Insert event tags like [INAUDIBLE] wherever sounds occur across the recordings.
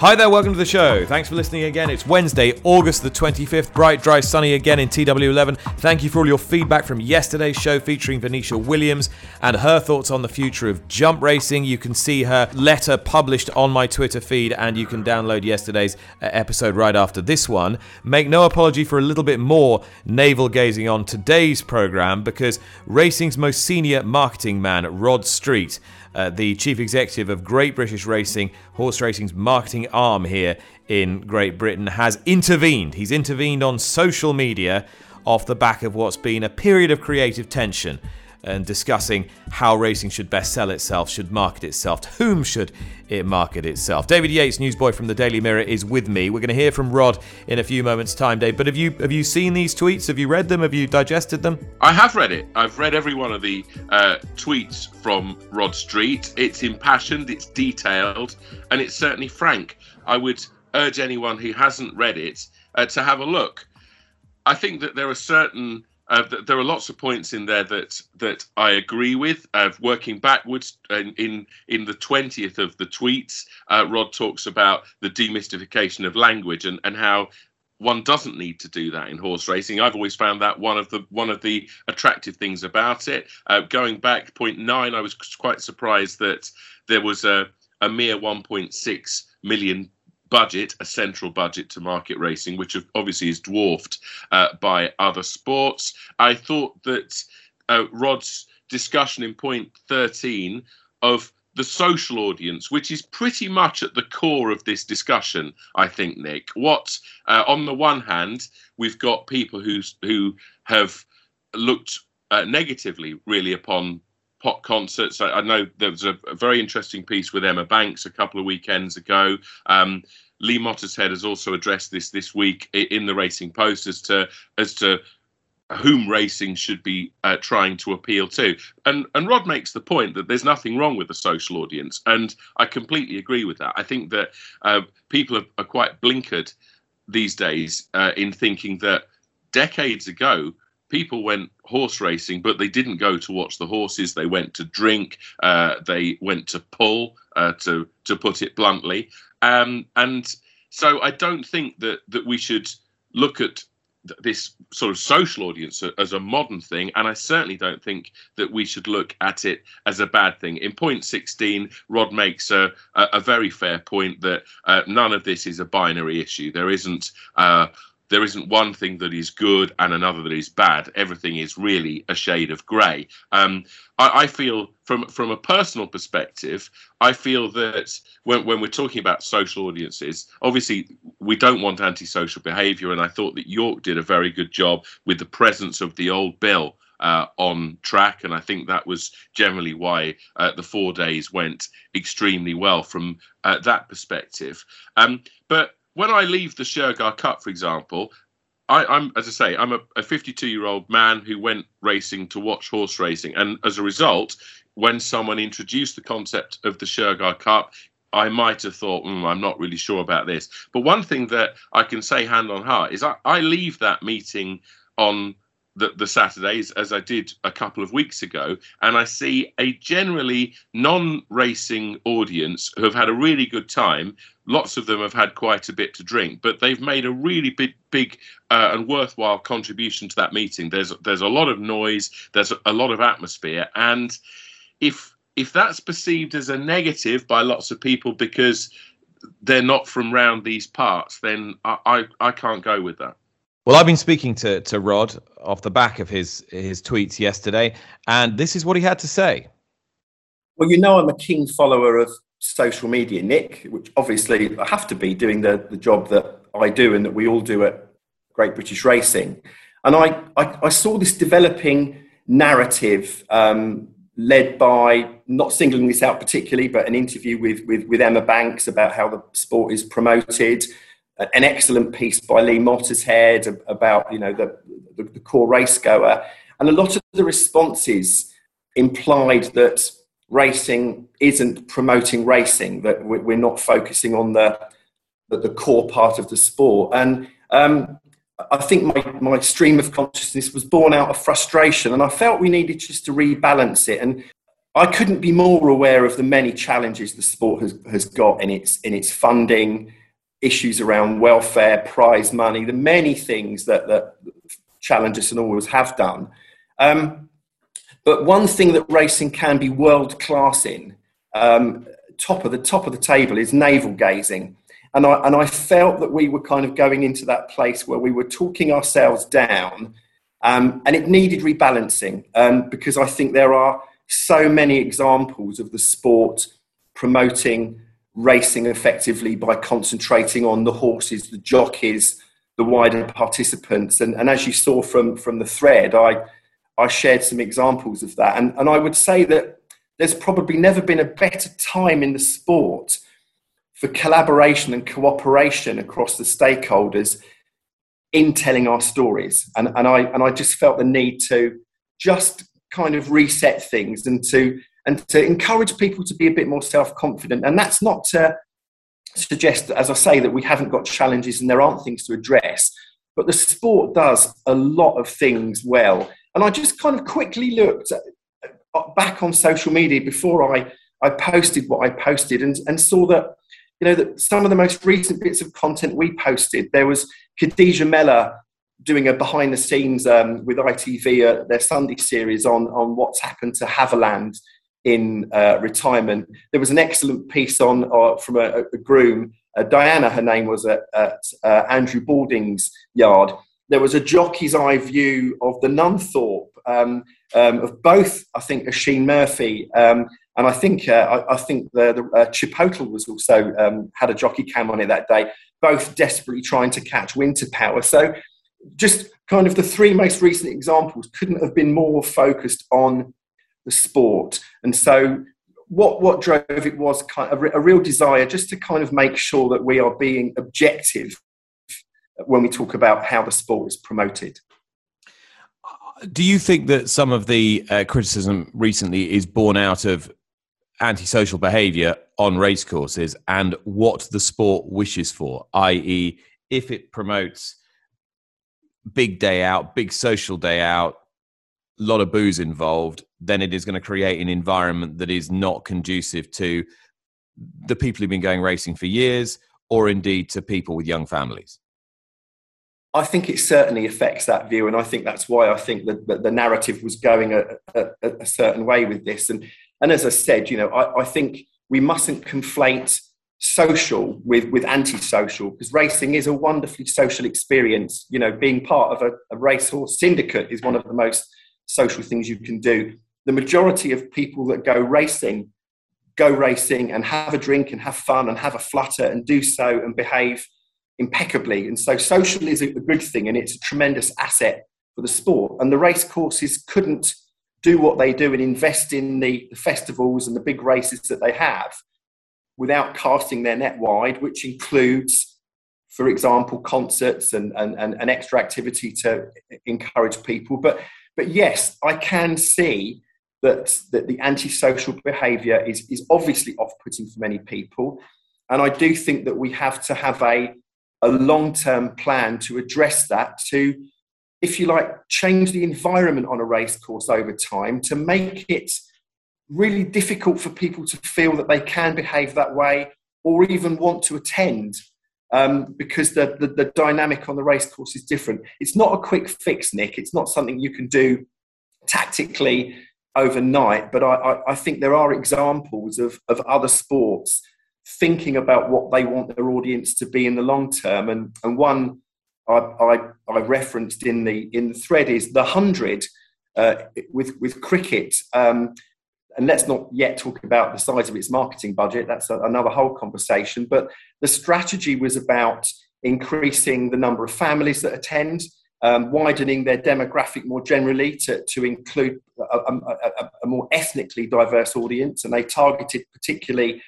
Hi there, welcome to the show. Thanks for listening again. It's Wednesday, August the 25th, bright, dry, sunny again in TW11. Thank you for all your feedback from yesterday's show featuring Venetia Williams and her thoughts on the future of jump racing. You can see her letter published on my Twitter feed and you can download yesterday's uh, episode right after this one. Make no apology for a little bit more navel gazing on today's program because racing's most senior marketing man, Rod Street, uh, the chief executive of Great British Racing, horse racing's marketing arm here in Great Britain, has intervened. He's intervened on social media off the back of what's been a period of creative tension and discussing how racing should best sell itself, should market itself, to whom should it market itself. David Yates, newsboy from the Daily Mirror, is with me. We're going to hear from Rod in a few moments' time, Dave. But have you have you seen these tweets? Have you read them? Have you digested them? I have read it. I've read every one of the uh, tweets from Rod Street. It's impassioned, it's detailed, and it's certainly frank. I would urge anyone who hasn't read it uh, to have a look. I think that there are certain uh, there are lots of points in there that that I agree with. Uh, working backwards, in, in, in the twentieth of the tweets, uh, Rod talks about the demystification of language and and how one doesn't need to do that in horse racing. I've always found that one of the one of the attractive things about it. Uh, going back point nine, I was quite surprised that there was a a mere 1.6 million budget, a central budget to market racing, which obviously is dwarfed uh, by other sports. I thought that uh, Rod's discussion in point 13 of the social audience, which is pretty much at the core of this discussion, I think, Nick. What, uh, on the one hand, we've got people who who have looked uh, negatively, really, upon pop concerts. I, I know there was a, a, very interesting piece with Emma Banks a couple of weekends ago. Um, Lee Mottershead has also addressed this this week in the Racing Post as to as to whom racing should be uh, trying to appeal to. And and Rod makes the point that there's nothing wrong with the social audience, and I completely agree with that. I think that uh, people are, are, quite blinkered these days uh, in thinking that decades ago people went horse racing, but they didn't go to watch the horses. They went to drink. Uh, they went to pull, uh, to to put it bluntly. Um, and so I don't think that that we should look at this sort of social audience as a modern thing, and I certainly don't think that we should look at it as a bad thing. In point 16, Rod makes a, a, very fair point that uh, none of this is a binary issue. There isn't uh, there isn't one thing that is good and another that is bad. Everything is really a shade of grey. Um, I, I, feel, from from a personal perspective, I feel that when when we're talking about social audiences, obviously we don't want antisocial behaviour, and I thought that York did a very good job with the presence of the old bill. Uh, on track, and I think that was generally why uh, the four days went extremely well from uh, that perspective. Um, but when I leave the Shergar Cup, for example, I, am as I say, I'm a 52 year old man who went racing to watch horse racing, and as a result, when someone introduced the concept of the Shergar Cup, I might have thought, mm, I'm not really sure about this. But one thing that I can say hand on heart is I, I leave that meeting on the, the Saturdays as I did a couple of weeks ago, and I see a generally non racing audience who have had a really good time. Lots of them have had quite a bit to drink, but they've made a really big, big uh, and worthwhile contribution to that meeting. There's there's a lot of noise, there's a lot of atmosphere, and if if that's perceived as a negative by lots of people because they're not from round these parts, then I, I, I can't go with that. Well, I've been speaking to, to Rod off the back of his his tweets yesterday, and this is what he had to say. Well, you know, I'm a keen follower of social media, Nick, which obviously I have to be doing the, the job that I do and that we all do at Great British Racing. And I, I, I saw this developing narrative um, led by not singling this out particularly, but an interview with, with, with Emma Banks about how the sport is promoted. An excellent piece by Lee Mottershead about you know the, the, the core race goer, and a lot of the responses implied that racing isn't promoting racing, that we're not focusing on the, the, core part of the sport. And um, I think my, my stream of consciousness was born out of frustration, and I felt we needed just to rebalance it. And I couldn't be more aware of the many challenges the sport has, has got in its, in its funding, issues around welfare, prize money, the many things that, that challenge us and always have done. Um, but one thing that racing can be world class in, um, top of the top of the table, is navel gazing. And I, and I felt that we were kind of going into that place where we were talking ourselves down, um, and it needed rebalancing um, because I think there are so many examples of the sport promoting racing effectively by concentrating on the horses, the jockeys, the wider participants. And, and as you saw from, from the thread, I, I shared some examples of that. And, and I would say that there's probably never been a better time in the sport for collaboration and cooperation across the stakeholders in telling our stories. And, and, I, and I just felt the need to just kind of reset things and to, and to encourage people to be a bit more self confident. And that's not to suggest, as I say, that we haven't got challenges and there aren't things to address. But the sport does a lot of things well. And I just kind of quickly looked uh, back on social media before I, I posted what I posted and, and saw that, you know, that some of the most recent bits of content we posted, there was Khadija Mellah doing a behind the scenes um, with ITV, uh, their Sunday series on, on what's happened to Haverland in uh, retirement. There was an excellent piece on uh, from a, a groom, uh, Diana, her name was at, at uh, Andrew Balding's yard, there was a jockey's eye view of the Nunthorpe um, um, of both, I think, Oisin Murphy. Um, and I think uh, I, I, think the, the uh, Chipotle was also um, had a jockey cam on it that day, both desperately trying to catch Winter Power. So, just kind of the three most recent examples couldn't have been more focused on the sport. And so, what what drove it was kind of a, real desire just to kind of make sure that we are being objective when we talk about how the sport is promoted. Do you think that some of the uh, criticism recently is born out of antisocial behaviour on racecourses and what the sport wishes for, i.e., if it promotes big day out, big social day out, lot of booze involved, then it is going to create an environment that is not conducive to the people who've been going racing for years or indeed to people with young families. I think it certainly affects that view, and I think that's why I think that, that the narrative was going a, a, a, certain way with this. And and as I said, you know, I, I think we mustn't conflate social with with antisocial because racing is a wonderfully social experience. You know, being part of a, a racehorse syndicate is one of the most social things you can do. The majority of people that go racing go racing and have a drink and have fun and have a flutter and do so and behave impeccably. And so social is a good thing and it's a tremendous asset for the sport. And the race courses couldn't do what they do and invest in the, festivals and the big races that they have without casting their net wide, which includes, for example, concerts and, and, and, and extra activity to encourage people. But, but yes, I can see that, that the antisocial behaviour is, is obviously off putting for many people. And I do think that we have to have a, a long term plan to address that, to, if you like, change the environment on a race course over time to make it really difficult for people to feel that they can behave that way or even want to attend um, because the, the, the, dynamic on the race course is different. It's not a quick fix, Nick. It's not something you can do tactically overnight, but I, I, I think there are examples of, of other sports thinking about what they want their audience to be in the long term. And, and one I, I, I referenced in the, in the thread is the 100 uh, with, with cricket. Um, and let's not yet talk about the size of its marketing budget, that's a, another whole conversation. But the strategy was about increasing the number of families that attend, um, widening their demographic more generally to, to include a, a, a, more ethnically diverse audience. And they targeted particularly,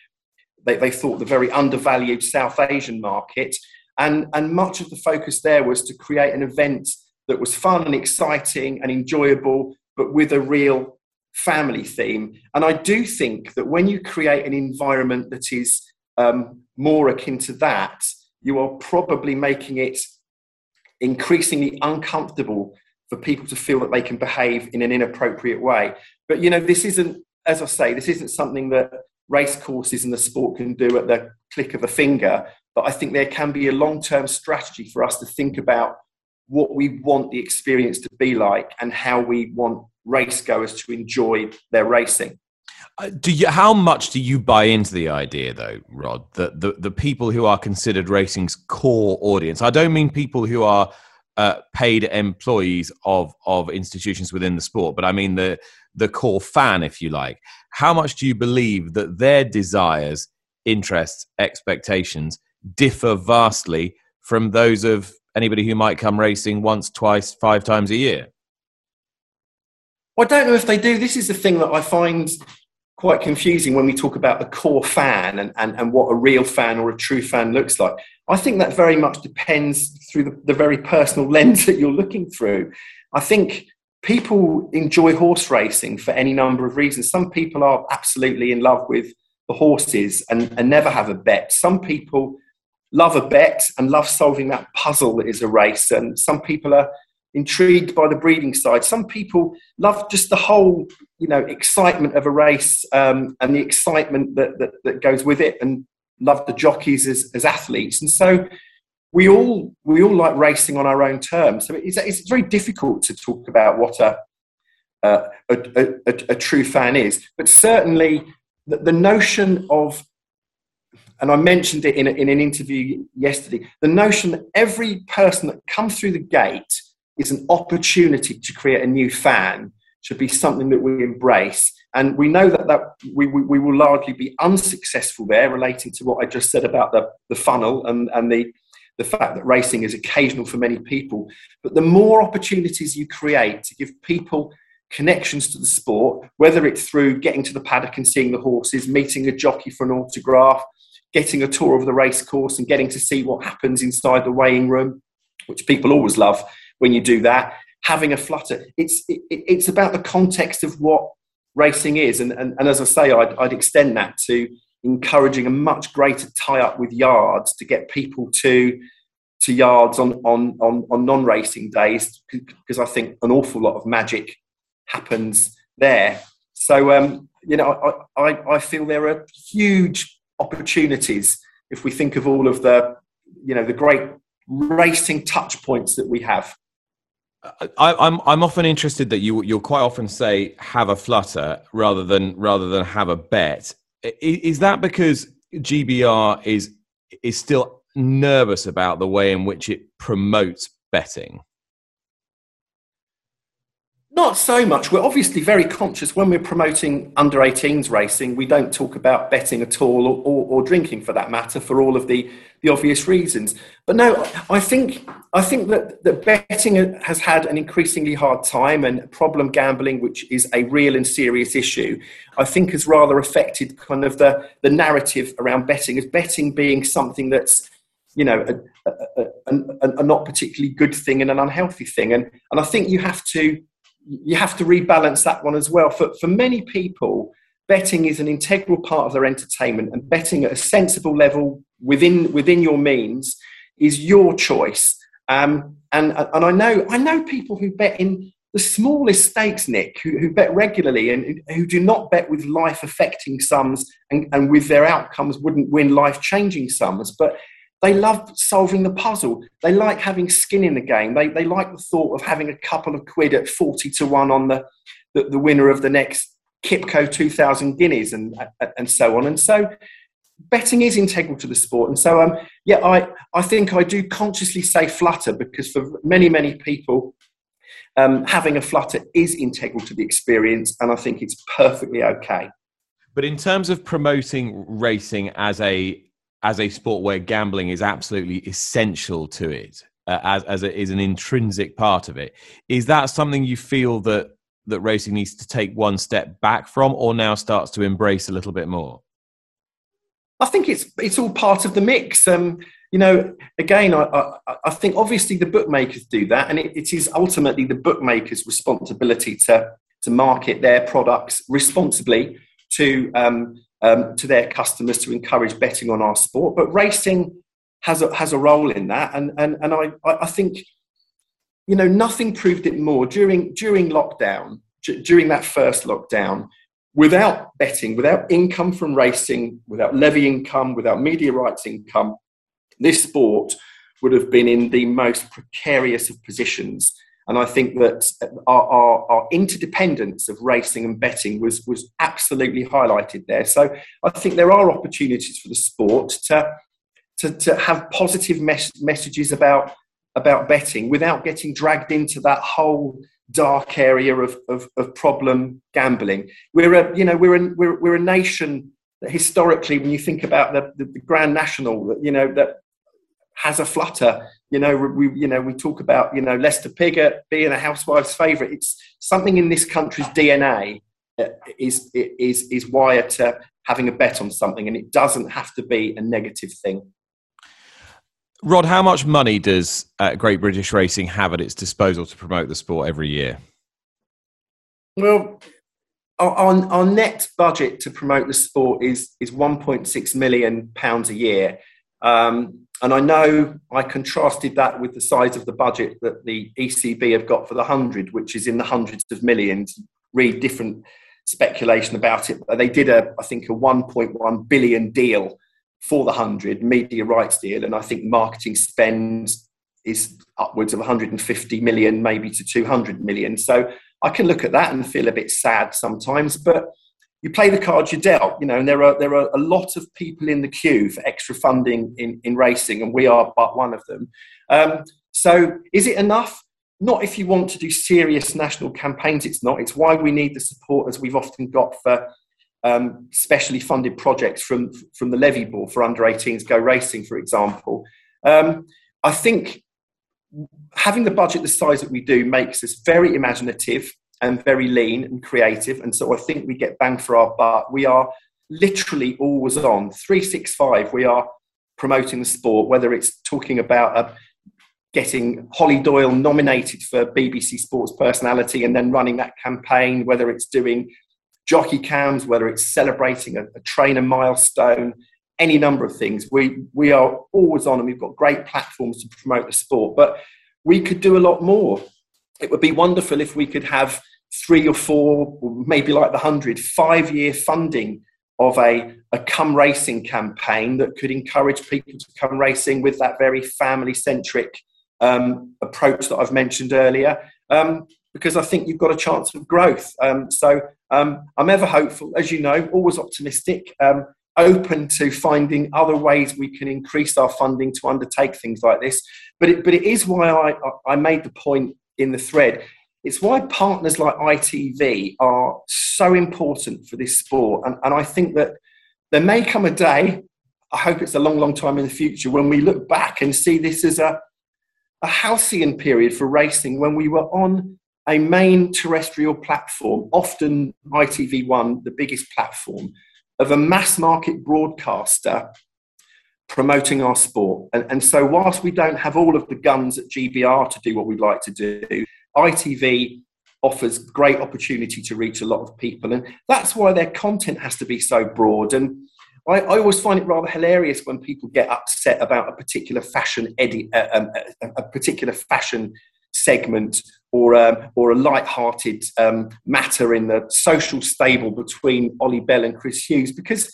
they, they thought, the very undervalued South Asian market. And, and much of the focus there was to create an event that was fun and exciting and enjoyable, but with a real family theme. And I do think that when you create an environment that is um, more akin to that, you are probably making it increasingly uncomfortable for people to feel that they can behave in an inappropriate way. But you know, this isn't, as I say, this isn't something that race courses and the sport can do at the click of a finger. But I think there can be a long term strategy for us to think about what we want the experience to be like and how we want race goers to enjoy their racing. Uh, do you? How much do you buy into the idea, though, Rod, that the, the people who are considered racing's core audience? I don't mean people who are uh, paid employees of of institutions within the sport, but I mean the the core fan, if you like. How much do you believe that their desires, interests, expectations differ vastly from those of anybody who might come racing once, twice, five times a year? I don't know if they do. This is the thing that I find quite confusing when we talk about the core fan and, and, and what a real fan or a true fan looks like. I think that very much depends through the, the very personal [LAUGHS] lens that you're looking through. I think people enjoy horse racing for any number of reasons. Some people are absolutely in love with the horses and, and never have a bet. Some people love a bet and love solving that puzzle that is a race. And some people are intrigued by the breeding side. Some people love just the whole, you know, excitement of a race um, and the excitement that, that, that goes with it, and love the jockeys as, as athletes. And so we all we all like racing on our own terms. So it's, it's very difficult to talk about what a a, a, a, a true fan is, but certainly the, the notion of and I mentioned it in, a, in an interview yesterday, the notion that every person that comes through the gate is an opportunity to create a new fan should be something that we embrace. And we know that, that we, we, we, will largely be unsuccessful there, relating to what I just said about the, the funnel and, and the, the fact that racing is occasional for many people. But the more opportunities you create to give people connections to the sport, whether it's through getting to the paddock and seeing the horses, meeting a jockey for an autograph, getting a tour of the race course and getting to see what happens inside the weighing room, which people always love when you do that. Having a flutter, it's it, it's about the context of what racing is, and and, and as I say, I'd, I'd extend that to encouraging a much greater tie up with yards to get people to to yards on on on, on non racing days because I think an awful lot of magic happens there. So um, you know, I, I, I feel there are huge opportunities if we think of all of the you know the great racing touch points that we have I, I'm I'm often interested that you you'll quite often say have a flutter rather than rather than have a bet. Is that because GBR is is still nervous about the way in which it promotes betting? Not so much. We're obviously very conscious when we're promoting under 18s racing. We don't talk about betting at all or, or, or, drinking for that matter for all of the, the obvious reasons. But no, I think, I think that, that betting has had an increasingly hard time and problem gambling, which is a real and serious issue, I think has rather affected kind of the, the narrative around betting as betting being something that's you know, a, a, a, a, not particularly good thing and an unhealthy thing. And, and I think you have to you have to rebalance that one as well. For, for many people, betting is an integral part of their entertainment, and betting at a sensible level within, within your means is your choice. Um, and, and I know I know people who bet in the smallest stakes, Nick, who, who bet regularly and who do not bet with life affecting sums and, and with their outcomes wouldn't win life changing sums. But they love solving the puzzle. They like having skin in the game. They, they like the thought of having a couple of quid at 40 to 1 on the, the, the winner of the next Qipco 2000 guineas and, and so on. And so betting is integral to the sport. And so, um, yeah, I, I think I do consciously say flutter because for many, many people, um, having a flutter is integral to the experience. And I think it's perfectly okay. But in terms of promoting racing as a as a sport where gambling is absolutely essential to it. uh, as as it is an intrinsic part of it. Is that something you feel that that racing needs to take one step back from, or now starts to embrace a little bit more? I think it's it's all part of the mix. Um, you know, again, I, I, I, think obviously the bookmakers do that, and it, it is ultimately the bookmakers' responsibility to to market their products responsibly to um, um, to their customers to encourage betting on our sport. But racing has a, has a role in that, and and and I I think you know nothing proved it more during during lockdown during that first lockdown without betting, without income from racing, without levy income, without media rights income, this sport would have been in the most precarious of positions. And I think that our, our, our, interdependence of racing and betting was, was absolutely highlighted there. So I think there are opportunities for the sport to, to, to have positive mes- messages about, about betting without getting dragged into that whole dark area of, of, of problem gambling. We're a, you know, we're a, we're, we're a nation that historically, when you think about the, the, the Grand National, you know, that has a flutter. You know, we you know we talk about you know Lester Piggott being a housewife's favourite. It's something in this country's DNA is is is wired to having a bet on something, and it doesn't have to be a negative thing. Rod, how much money does uh, Great British Racing have at its disposal to promote the sport every year? Well, our, our net budget to promote the sport is is 1.6 million pounds a year. Um, and I know I contrasted that with the size of the budget that the ECB have got for the 100, which is in the hundreds of millions. Read different speculation about it. They did a, I think, a 1.1 billion deal for the 100 media rights deal. And I think marketing spend is upwards of 150 million, maybe to 200 million. So I can look at that and feel a bit sad sometimes. But you play the cards you're dealt, you know, and there are there are a lot of people in the queue for extra funding in, in racing, and we are but one of them. Um, so is it enough? Not if you want to do serious national campaigns, it's not. It's why we need the support as we've often got for um, specially funded projects from, from the levy board for under 18s go racing, for example. Um, I think having the budget the size that we do makes us very imaginative and very lean and creative. And so I think we get bang for our buck. We are literally always on 365. We are promoting the sport, whether it's talking about uh, getting Hollie Doyle nominated for BBC Sports Personality and then running that campaign, whether it's doing jockey cams, whether it's celebrating a, a trainer milestone, any number of things. We, we are always on and we've got great platforms to promote the sport, but we could do a lot more. It would be wonderful if we could have three or four, or maybe like the hundred, five year funding of a, a come racing campaign that could encourage people to come racing with that very family centric um, approach that I've mentioned earlier. Um, because I think you've got a chance of growth. Um, so um, I'm ever hopeful, as you know, always optimistic, um, open to finding other ways we can increase our funding to undertake things like this. But it, but it is why I, I made the point in the thread it's why partners like ITV are so important for this sport. And, and I think that there may come a day, I hope it's a long, long time in the future, when we look back and see this as a, a halcyon period for racing when we were on a main terrestrial platform, often ITV1, the biggest platform, of a mass market broadcaster promoting our sport. And, and so, whilst we don't have all of the guns at GBR to do what we'd like to do, ITV offers great opportunity to reach a lot of people, and that's why their content has to be so broad. And I, I always find it rather hilarious when people get upset about a particular fashion edit, uh, um, a, a, particular fashion segment or um, or a light-hearted um, matter in the social stable between Oli Bell and Chris Hughes because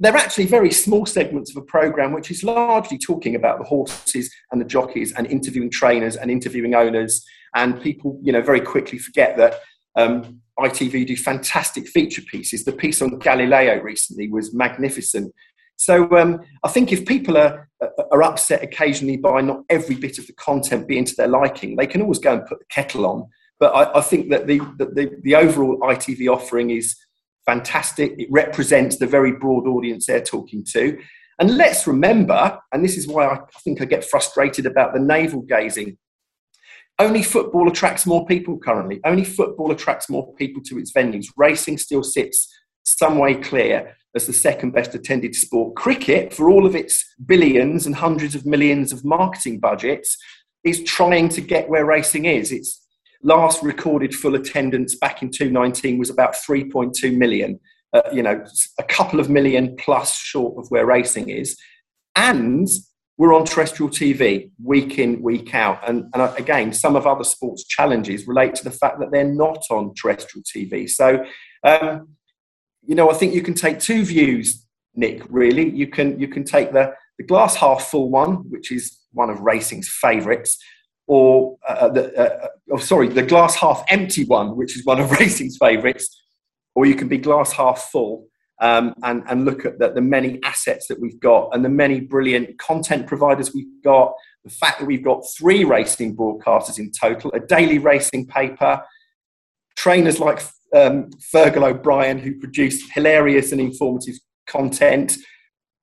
they're actually very small segments of a program which is largely talking about the horses and the jockeys and interviewing trainers and interviewing owners and people you know very quickly forget that um, ITV do fantastic feature pieces. The piece on Galileo recently was magnificent. So um, I think if people are, are upset occasionally by not every bit of the content being to their liking, they can always go and put the kettle on. But I, I think that the, the, the overall ITV offering is fantastic. It represents the very broad audience they're talking to. And let's remember, and this is why I think I get frustrated about the navel gazing. Only football attracts more people currently. Only football attracts more people to its venues. Racing still sits some way clear as the second best attended sport. Cricket, for all of its billions and hundreds of millions of marketing budgets, is trying to get where racing is. Its last recorded full attendance back in 2019 was about 3.2 million. Uh, you know, a couple of million plus short of where racing is. And we're on terrestrial TV week in, week out. And, and again, some of other sports challenges relate to the fact that they're not on terrestrial TV. So, um, you know, I think you can take two views, Nick, really. You can, you can take the, the glass half full one, which is one of racing's favourites, or uh, the, uh, uh, oh, sorry, the glass half empty one, which is one of [LAUGHS] racing's favourites, or you can be glass half full um, and, and look at the, the many assets that we've got and the many brilliant content providers we've got. The fact that we've got three racing broadcasters in total, a daily racing paper, trainers like um, Fergal O'Brien who produce hilarious and informative content,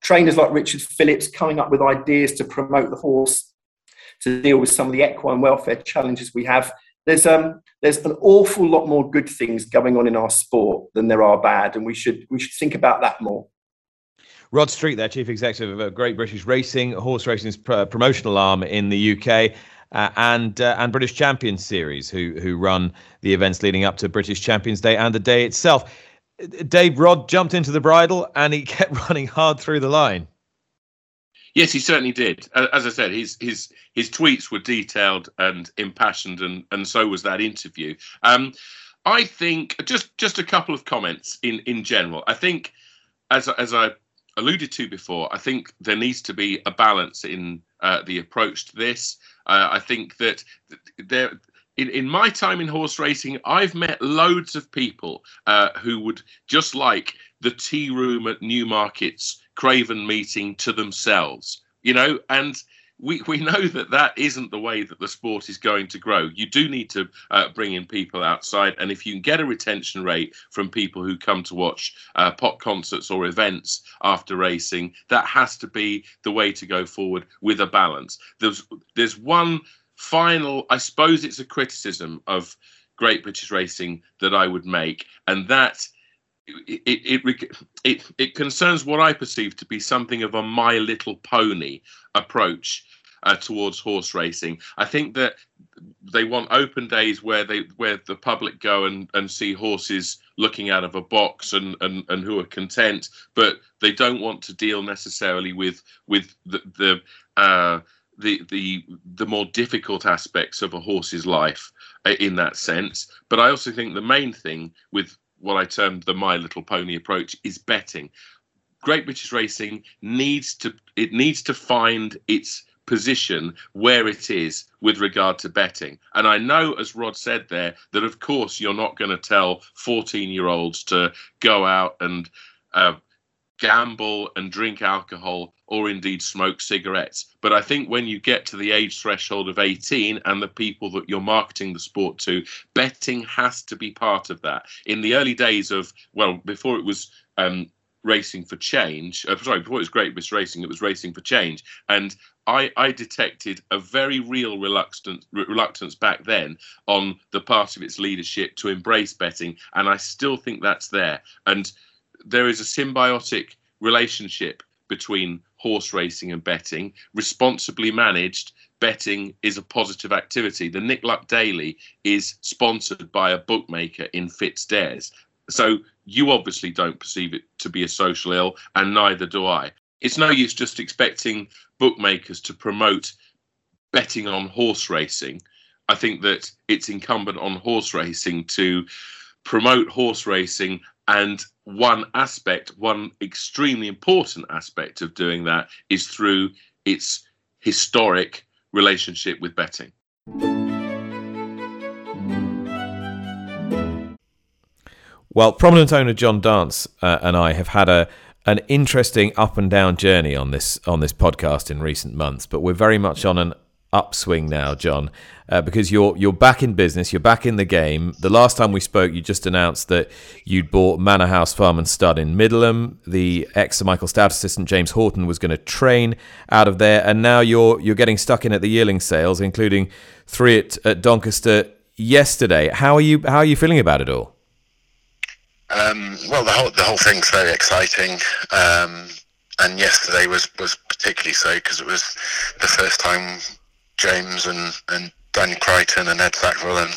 trainers like Richard Phillips coming up with ideas to promote the horse, to deal with some of the equine welfare challenges we have there's um there's an awful lot more good things going on in our sport than there are bad, and we should we should think about that more. Rod Street, their chief executive of Great British Racing, horse racing's pr- promotional arm in the UK. Uh, and uh, and British Champions Series, who who run the events leading up to British Champions Day and the day itself. Dave Rod jumped into the bridle and he [LAUGHS] kept running hard through the line. Yes, he certainly did. As I said, his his his tweets were detailed and impassioned, and and so was that interview. Um, I think just just a couple of comments in in general. I think, as as I alluded to before, I think there needs to be a balance in uh, the approach to this. Uh, I think that there. In, in my time in horse racing, I've met loads of people uh, who would just like the tea room at Newmarket's Craven meeting to themselves, you know, and we, we know that that isn't the way that the sport is going to grow. You do need to uh, bring in people outside, and if you can get a retention rate from people who come to watch uh, pop concerts or events after racing, that has to be the way to go forward with a balance. There's there's one final, I suppose it's a criticism of Great British Racing that I would make, and that it, it, it, it, concerns what I perceive to be something of a My Little Pony approach uh, towards horse racing. I think that they want open days where they where the public go and, and see horses looking out of a box and, and, and who are content, but they don't want to deal necessarily with with the the uh, the the the more difficult aspects of a horse's life uh, in that sense. But I also think the main thing with what I termed the My Little Pony approach is betting. Great British Racing needs to it needs to find its position where it is with regard to betting. And I know, as Rod said there, that of course you're not going to tell 14 year olds to go out and uh, gamble and drink alcohol or indeed smoke cigarettes. But I think when you get to the age threshold of 18 and the people that you're marketing the sport to, betting has to be part of that. In the early days of, well, before it was um, racing for change, uh, sorry, before it was Great British Racing, it was racing for change. And I, I detected a very real reluctance, reluctance back then on the part of its leadership to embrace betting. And I still think that's there. And there is a symbiotic relationship between horse racing and betting. Responsibly managed, betting is a positive activity. The Nick Luck Daily is sponsored by a bookmaker in Fitzdares. So you obviously don't perceive it to be a social ill, and neither do I. It's no use just expecting bookmakers to promote betting on horse racing. I think that it's incumbent on horse racing to promote horse racing and one aspect, one extremely important aspect of doing that is through its historic relationship with betting. Well, prominent owner John Dance uh, and I have had a an interesting up and down journey on this on this podcast in recent months, but we're very much on an upswing now, John, uh, because you're you're back in business, you're back in the game. The last time we spoke, you just announced that you'd bought Manor House Farm and Stud in Middleham. The ex Michael Stoute assistant James Horton was going to train out of there, and now you're you're getting stuck in at the yearling sales, including three at, at Doncaster yesterday. How are you How are you feeling about it all? Um, well, the whole the whole thing's very exciting. Um, and yesterday was, was particularly so because it was the first time James and, and Dan Crichton and Ed Sackville and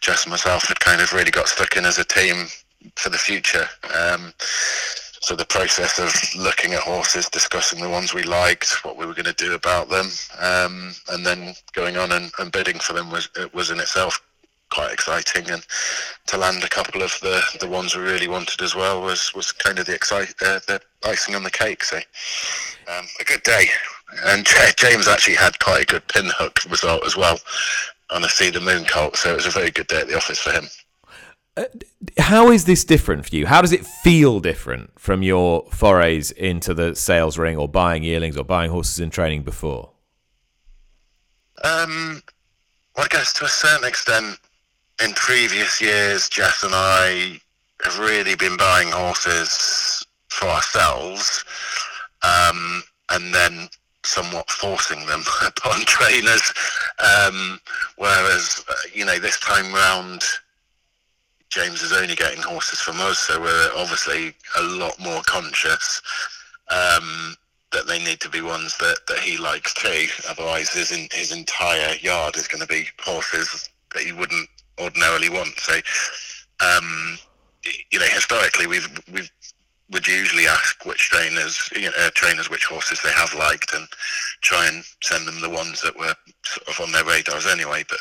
Jess and myself had kind of really got stuck in as a team for the future. Um, so the process of looking at horses, discussing the ones we liked, what we were going to do about them, um, and then going on and, and bidding for them was was in itself quite exciting. And to land a couple of the, the ones we really wanted as well was, was kind of the excite uh, the icing on the cake. So um, a good day. And [LAUGHS] James actually had quite a good pinhook result as well on a Sea the Moon colt. So it was a very good day at the office for him. Uh, how is this different for you? How does it feel different from your forays into the sales ring or buying yearlings or buying horses in training before? Um, well, I guess to a certain extent, in previous years, Jess and I have really been buying horses for ourselves, um, and then somewhat forcing them [LAUGHS] upon trainers. Um, whereas, uh, you know, this time round, James is only getting horses from us, so we're obviously a lot more conscious um, that they need to be ones that, that he likes too. Otherwise, his in, his entire yard is going to be horses that he wouldn't ordinarily want. So, um, you know, historically we've we've would usually ask which trainers, you know, uh, trainers which horses they have liked, and try and send them the ones that were sort of on their radars anyway. But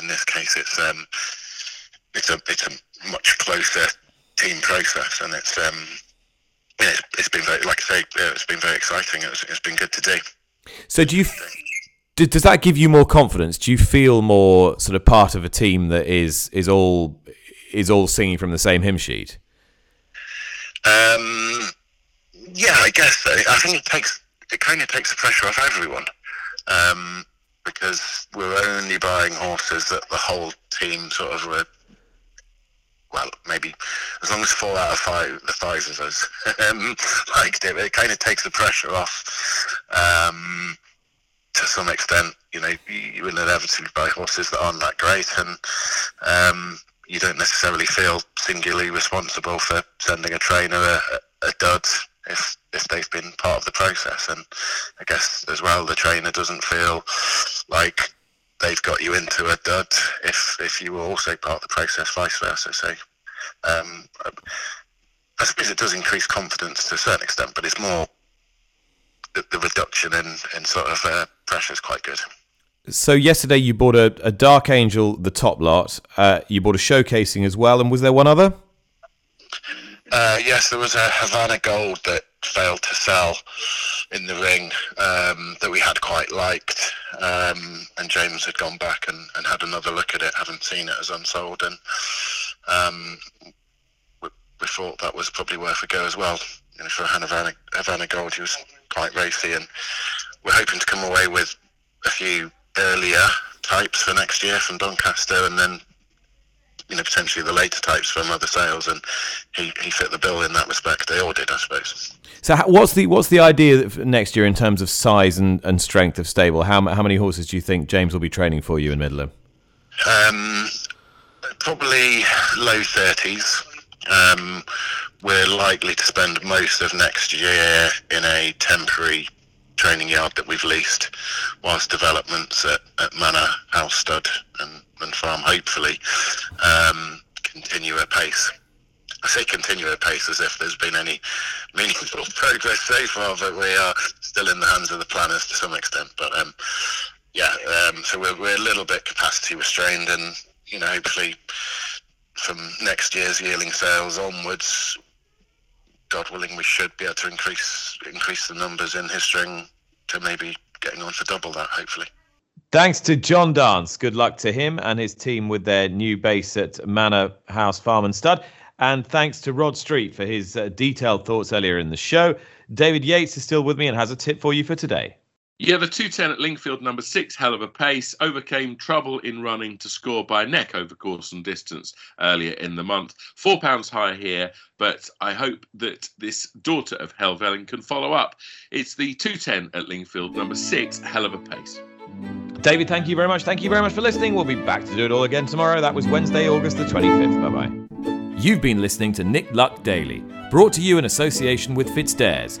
in this case, it's um, it's a it's a much closer team process, and it's um, it's, it's been very, like I say, it's been very exciting. It's, it's been good to do. So, do you does that give you more confidence? Do you feel more sort of part of a team that is is all is all singing from the same hymn sheet? Um, yeah, I guess so. I think it takes it kind of takes the pressure off everyone um, because we're only buying horses that the whole team sort of were. Well, maybe as long as four out of five, the five of us [LAUGHS] um, liked it, it kind of takes the pressure off. Um, to some extent, you know, you will inevitably buy horses that aren't that great, and um, you don't necessarily feel singularly responsible for sending a trainer a, a dud if if they've been part of the process. And I guess as well, the trainer doesn't feel like they've got you into a dud if if you were also part of the process, vice versa. So. Um, I suppose it does increase confidence to a certain extent, but it's more the, the reduction in, in sort of uh, pressure is quite good. So yesterday you bought a, a Dark Angel, the top lot. Uh, you bought a showcasing as well, and was there one other? Uh, yes, there was a Havana Gold that failed to sell in the ring um, that we had quite liked, um, and James had gone back and, and, had another look at it, hadn't seen it as unsold, and um, we, we, thought that was probably worth a go as well. You know, for Havana, Havana Gold, he was quite racy, and we're hoping to come away with a few earlier types for next year from Doncaster, and then you know potentially the later types from other sales, and he, he fit the bill in that respect. They all did, I suppose. So what's the what's the idea next year in terms of size and, and strength of stable? How how many horses do you think James will be training for you in Middleham? Um, probably low thirties. Um, we're likely to spend most of next year in a temporary training yard that we've leased, whilst developments at, at Manor Stud and, and Farm hopefully um, continue at pace. I say continue at pace as if there's been any meaningful [LAUGHS] progress so far, but we are still in the hands of the planners to some extent. But um, yeah, um, so we're, we're a little bit capacity restrained, and you know, hopefully from next year's yearling sales onwards, God willing, we should be able to increase increase the numbers in his string to maybe getting on for double that, hopefully. Thanks to John Dance. Good luck to him and his team with their new base at Manor House Farm and Stud. And thanks to Rod Street for his uh, detailed thoughts earlier in the show. David Yates is still with me and has a tip for you for today. Yeah, the 210 at Lingfield, number six, hell of a pace, overcame trouble in running to score by neck over course and distance earlier in the month. Four pounds higher here, but I hope that this daughter of Helvellyn can follow up. It's the 210 at Lingfield, number six, hell of a pace. David, thank you very much. Thank you very much for listening. We'll be back to do it all again tomorrow. That was Wednesday, August the 25th. Bye bye. You've been listening to Nick Luck Daily, brought to you in association with FitzDares,